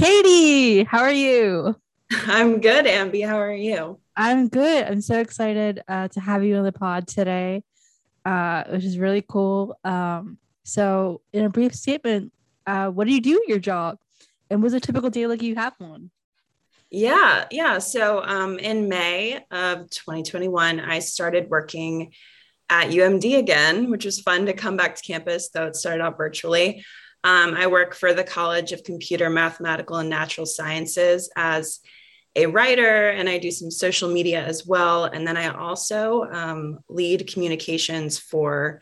Katie, how are you? I'm good, Amby. How are you? I'm good. I'm so excited uh, to have you on the pod today, uh, which is really cool. Um, so, in a brief statement, uh, what do you do at your job? And was a typical day like you have one? Yeah, yeah. So, um, in May of 2021, I started working at UMD again, which was fun to come back to campus, though it started out virtually. Um, I work for the College of Computer, Mathematical, and Natural Sciences as a writer, and I do some social media as well. And then I also um, lead communications for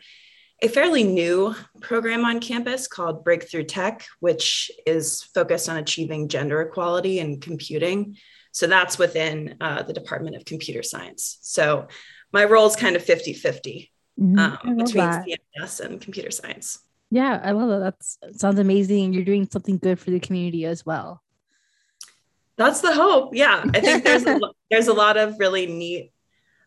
a fairly new program on campus called Breakthrough Tech, which is focused on achieving gender equality in computing. So that's within uh, the Department of Computer Science. So my role is kind of 50 50 mm-hmm. um, between that. CMS and computer science. Yeah, I love that. That sounds amazing. You're doing something good for the community as well. That's the hope. Yeah, I think there's a, there's a lot of really neat.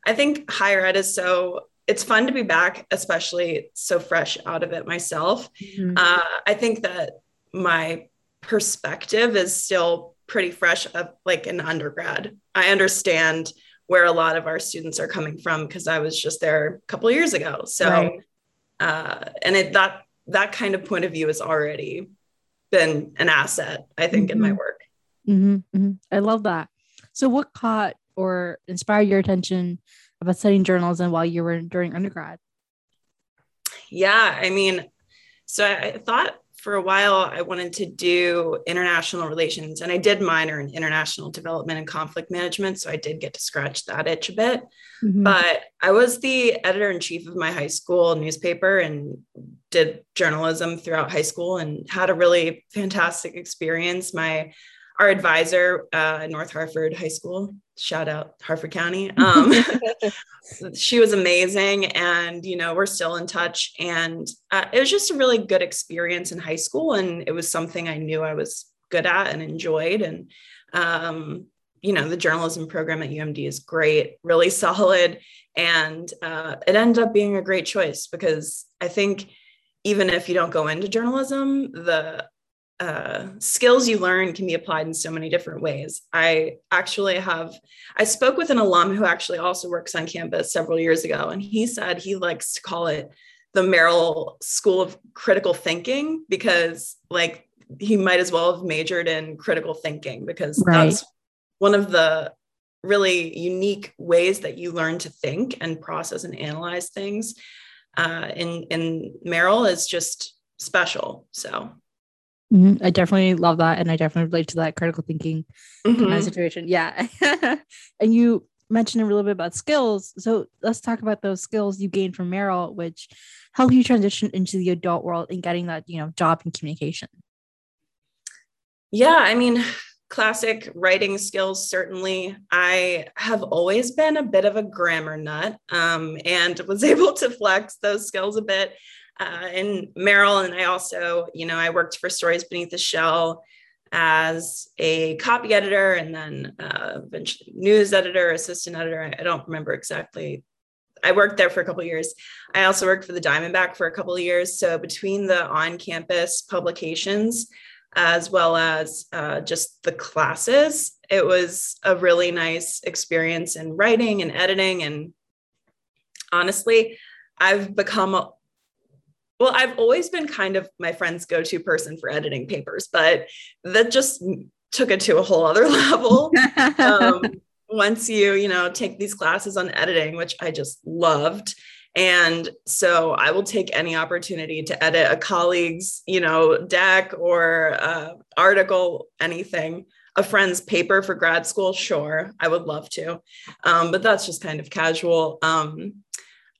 I think higher ed is so it's fun to be back, especially so fresh out of it myself. Mm-hmm. Uh, I think that my perspective is still pretty fresh of like an undergrad. I understand where a lot of our students are coming from because I was just there a couple years ago. So, right. uh, and it, that that kind of point of view has already been an asset, I think, mm-hmm. in my mm-hmm. work. Mm-hmm, mm-hmm. I love that. So, what caught or inspired your attention about studying journalism while you were during undergrad? Yeah, I mean, so I, I thought for a while I wanted to do international relations and I did minor in international development and conflict management. So I did get to scratch that itch a bit. Mm-hmm. But I was the editor in chief of my high school newspaper and did journalism throughout high school and had a really fantastic experience. My our advisor uh, North Harford High School, shout out Harford County. Um, she was amazing, and you know we're still in touch. And uh, it was just a really good experience in high school, and it was something I knew I was good at and enjoyed. And um, you know the journalism program at UMD is great, really solid, and uh, it ended up being a great choice because I think even if you don't go into journalism, the uh, skills you learn can be applied in so many different ways. I actually have, I spoke with an alum who actually also works on campus several years ago, and he said he likes to call it the Merrill School of Critical Thinking because, like, he might as well have majored in critical thinking because right. that's one of the really unique ways that you learn to think and process and analyze things. Uh, in in Merrill is just special. So Mm-hmm. I definitely love that. And I definitely relate to that critical thinking mm-hmm. situation. Yeah. and you mentioned a little bit about skills. So let's talk about those skills you gained from Merrill, which help you transition into the adult world and getting that, you know, job in communication. Yeah. I mean, classic writing skills, certainly. I have always been a bit of a grammar nut um, and was able to flex those skills a bit uh, in Merrill. And I also, you know, I worked for Stories Beneath the Shell as a copy editor and then uh, eventually news editor, assistant editor. I, don't remember exactly. I worked there for a couple years. I also worked for the Diamondback for a couple of years. So between the on-campus publications as well as uh, just the classes, it was a really nice experience in writing and editing. And honestly, I've become well, I've always been kind of my friend's go to person for editing papers, but that just took it to a whole other level. um, once you, you know, take these classes on editing, which I just loved. And so I will take any opportunity to edit a colleague's, you know, deck or uh, article, anything. A friend's paper for grad school, sure, I would love to, um, but that's just kind of casual. Um,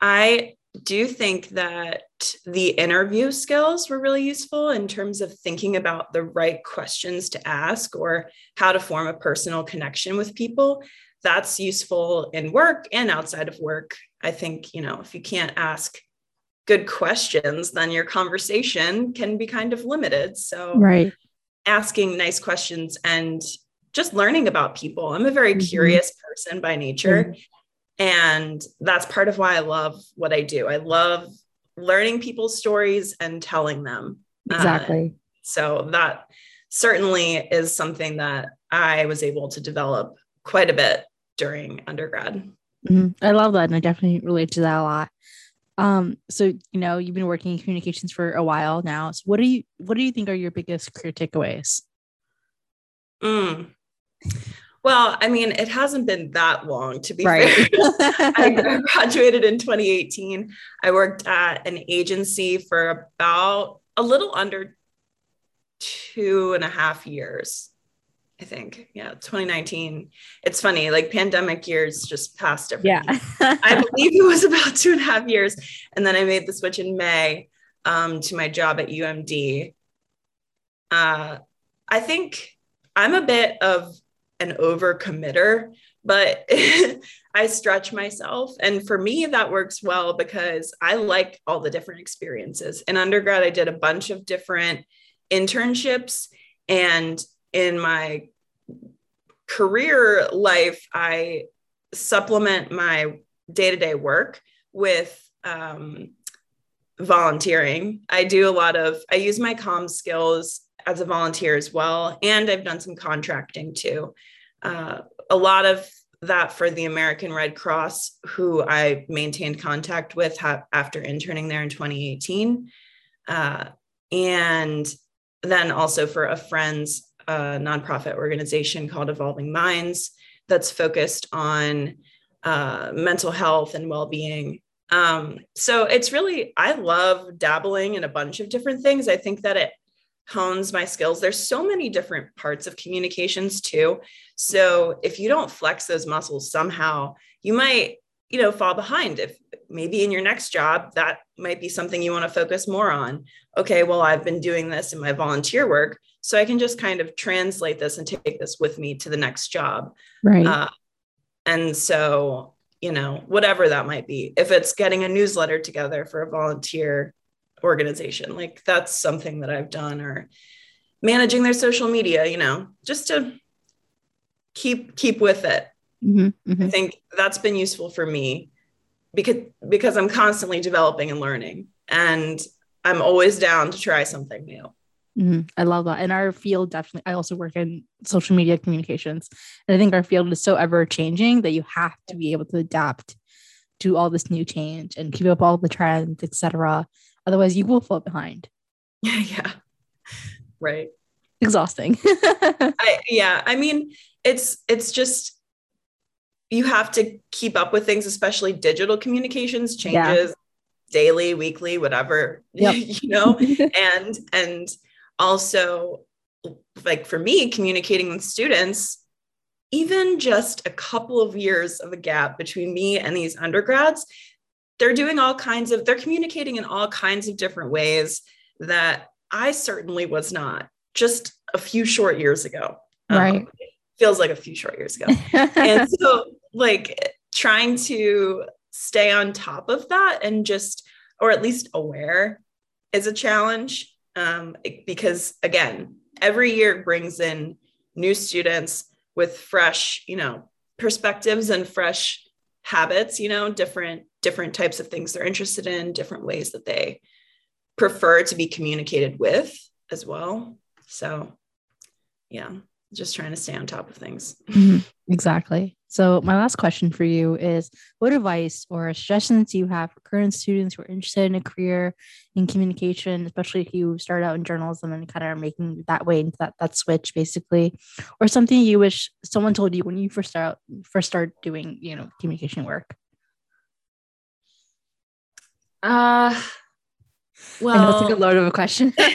I do think that the interview skills were really useful in terms of thinking about the right questions to ask or how to form a personal connection with people. That's useful in work and outside of work. I think, you know, if you can't ask good questions, then your conversation can be kind of limited. So, right. asking nice questions and just learning about people. I'm a very mm-hmm. curious person by nature. Mm-hmm. And that's part of why I love what I do. I love learning people's stories and telling them. Uh, exactly. Uh, so that certainly is something that I was able to develop quite a bit during undergrad. Mm-hmm. I love that. And I definitely relate to that a lot. Um, so you know, you've been working in communications for a while now. So what do you what do you think are your biggest career takeaways? Mm. Well, I mean, it hasn't been that long to be right. fair. I graduated in 2018. I worked at an agency for about a little under two and a half years. I think. Yeah, 2019. It's funny, like pandemic years just passed every Yeah. I believe it was about two and a half years. And then I made the switch in May um, to my job at UMD. Uh, I think I'm a bit of an overcommitter, but I stretch myself. And for me, that works well because I like all the different experiences. In undergrad, I did a bunch of different internships. And in my career life, I supplement my day to day work with um, volunteering. I do a lot of, I use my comm skills as a volunteer as well. And I've done some contracting too. Uh, a lot of that for the American Red Cross, who I maintained contact with ha- after interning there in 2018. Uh, and then also for a friend's uh, nonprofit organization called Evolving Minds that's focused on uh, mental health and well being. Um, so it's really, I love dabbling in a bunch of different things. I think that it hones my skills. There's so many different parts of communications too. So if you don't flex those muscles somehow, you might, you know, fall behind. If maybe in your next job, that might be something you want to focus more on. Okay, well, I've been doing this in my volunteer work. So I can just kind of translate this and take this with me to the next job. Right. Uh, and so, you know, whatever that might be, if it's getting a newsletter together for a volunteer organization. Like that's something that I've done or managing their social media, you know, just to keep keep with it. Mm-hmm, mm-hmm. I think that's been useful for me because because I'm constantly developing and learning and I'm always down to try something new. Mm-hmm. I love that. In our field, definitely, I also work in social media communications. And I think our field is so ever changing that you have to be able to adapt to all this new change and keep up all the trends, etc. Otherwise, you will fall behind. yeah. Yeah. Right. Exhausting. I, yeah. I mean, it's it's just you have to keep up with things, especially digital communications changes yeah. daily, weekly, whatever, yep. you know, and and also like for me, communicating with students, even just a couple of years of a gap between me and these undergrads they're doing all kinds of they're communicating in all kinds of different ways that i certainly was not just a few short years ago. Um, right. Um, feels like a few short years ago. And so like trying to stay on top of that and just or at least aware is a challenge um, because again every year brings in new students with fresh you know perspectives and fresh habits you know different different types of things they're interested in, different ways that they prefer to be communicated with as well. So, yeah, just trying to stay on top of things. Mm-hmm. Exactly. So, my last question for you is what advice or suggestions do you have for current students who are interested in a career in communication, especially if you start out in journalism and kind of are making that way into that, that switch basically, or something you wish someone told you when you first start first start doing, you know, communication work? Uh, well, that's like a load of a question.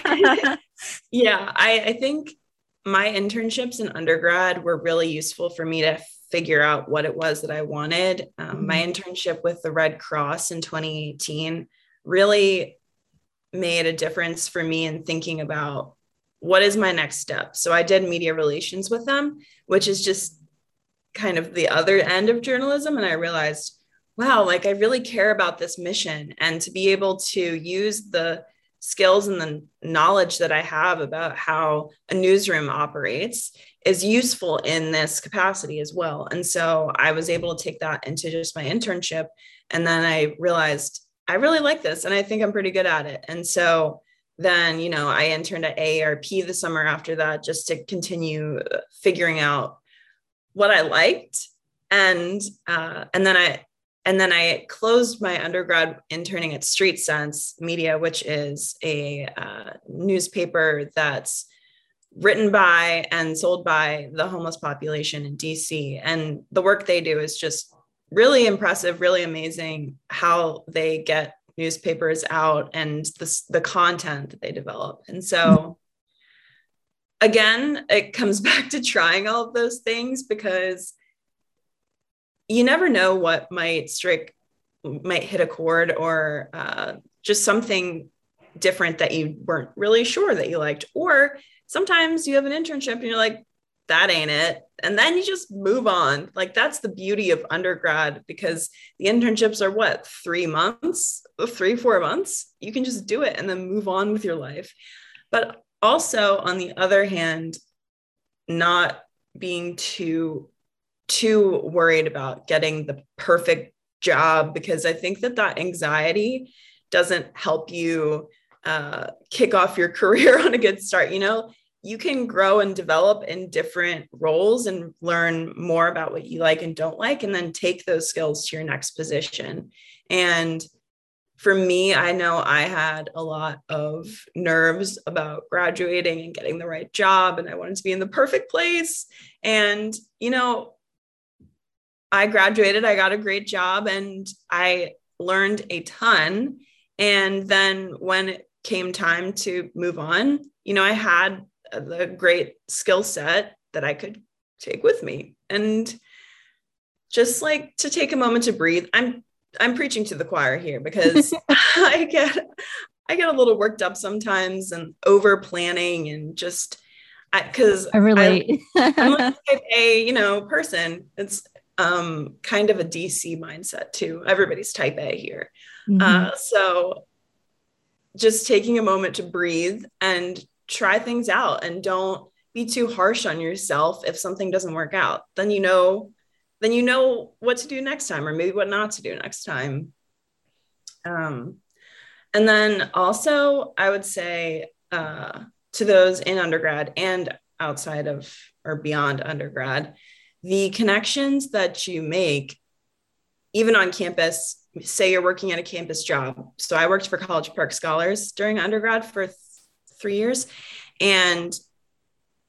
yeah, I, I think my internships in undergrad were really useful for me to figure out what it was that I wanted. Um, mm-hmm. My internship with the Red Cross in 2018 really made a difference for me in thinking about what is my next step. So I did media relations with them, which is just kind of the other end of journalism. And I realized, wow, like I really care about this mission and to be able to use the skills and the knowledge that I have about how a newsroom operates is useful in this capacity as well. And so I was able to take that into just my internship. And then I realized I really like this and I think I'm pretty good at it. And so then, you know, I interned at AARP the summer after that just to continue figuring out what I liked. And uh, and then I and then I closed my undergrad interning at Street Sense Media, which is a uh, newspaper that's written by and sold by the homeless population in DC. And the work they do is just really impressive, really amazing how they get newspapers out and the, the content that they develop. And so, again, it comes back to trying all of those things because you never know what might strike, might hit a chord or uh, just something different that you weren't really sure that you liked. Or sometimes you have an internship and you're like, that ain't it. And then you just move on. Like that's the beauty of undergrad because the internships are what, three months, three, four months? You can just do it and then move on with your life. But also, on the other hand, not being too too worried about getting the perfect job because I think that that anxiety doesn't help you uh, kick off your career on a good start. You know, you can grow and develop in different roles and learn more about what you like and don't like, and then take those skills to your next position. And for me, I know I had a lot of nerves about graduating and getting the right job, and I wanted to be in the perfect place. And, you know, I graduated, I got a great job, and I learned a ton. And then when it came time to move on, you know, I had the great skill set that I could take with me. And just like to take a moment to breathe. I'm I'm preaching to the choir here because I get I get a little worked up sometimes and over planning and just because I, I relate. I, am like A, you know, person. It's um kind of a DC mindset too. Everybody's type A here. Mm-hmm. Uh, so just taking a moment to breathe and try things out and don't be too harsh on yourself if something doesn't work out. Then you know then you know what to do next time or maybe what not to do next time. Um, and then also, I would say uh, to those in undergrad and outside of or beyond undergrad, the connections that you make, even on campus, say you're working at a campus job. So I worked for College Park Scholars during undergrad for th- three years. And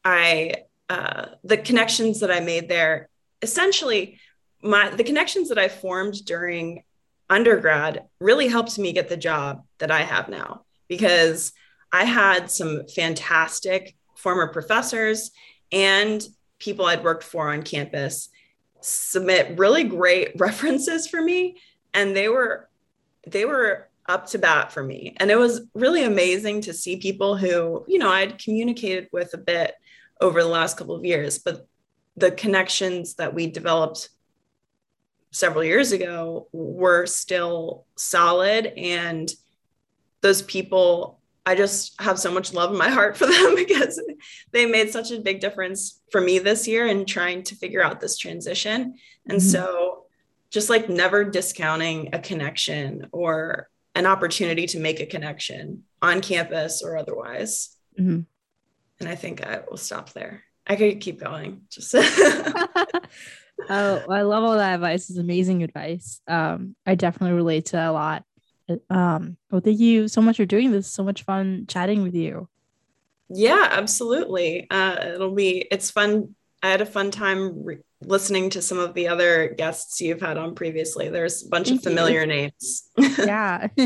I, uh, the connections that I made there essentially my the connections that I formed during undergrad really helped me get the job that I have now because I had some fantastic former professors and people I'd worked for on campus submit really great references for me and they were they were up to bat for me. And it was really amazing to see people who you know I'd communicated with a bit over the last couple of years but the connections that we developed several years ago were still solid and those people i just have so much love in my heart for them because they made such a big difference for me this year in trying to figure out this transition and mm-hmm. so just like never discounting a connection or an opportunity to make a connection on campus or otherwise mm-hmm. and i think i will stop there I could keep going. Just oh, I love all that advice. It's amazing advice. Um, I definitely relate to that a lot. Um, well, thank you so much for doing this. So much fun chatting with you. Yeah, absolutely. Uh, it'll be. It's fun. I had a fun time re- listening to some of the other guests you've had on previously. There's a bunch thank of familiar you. names. yeah.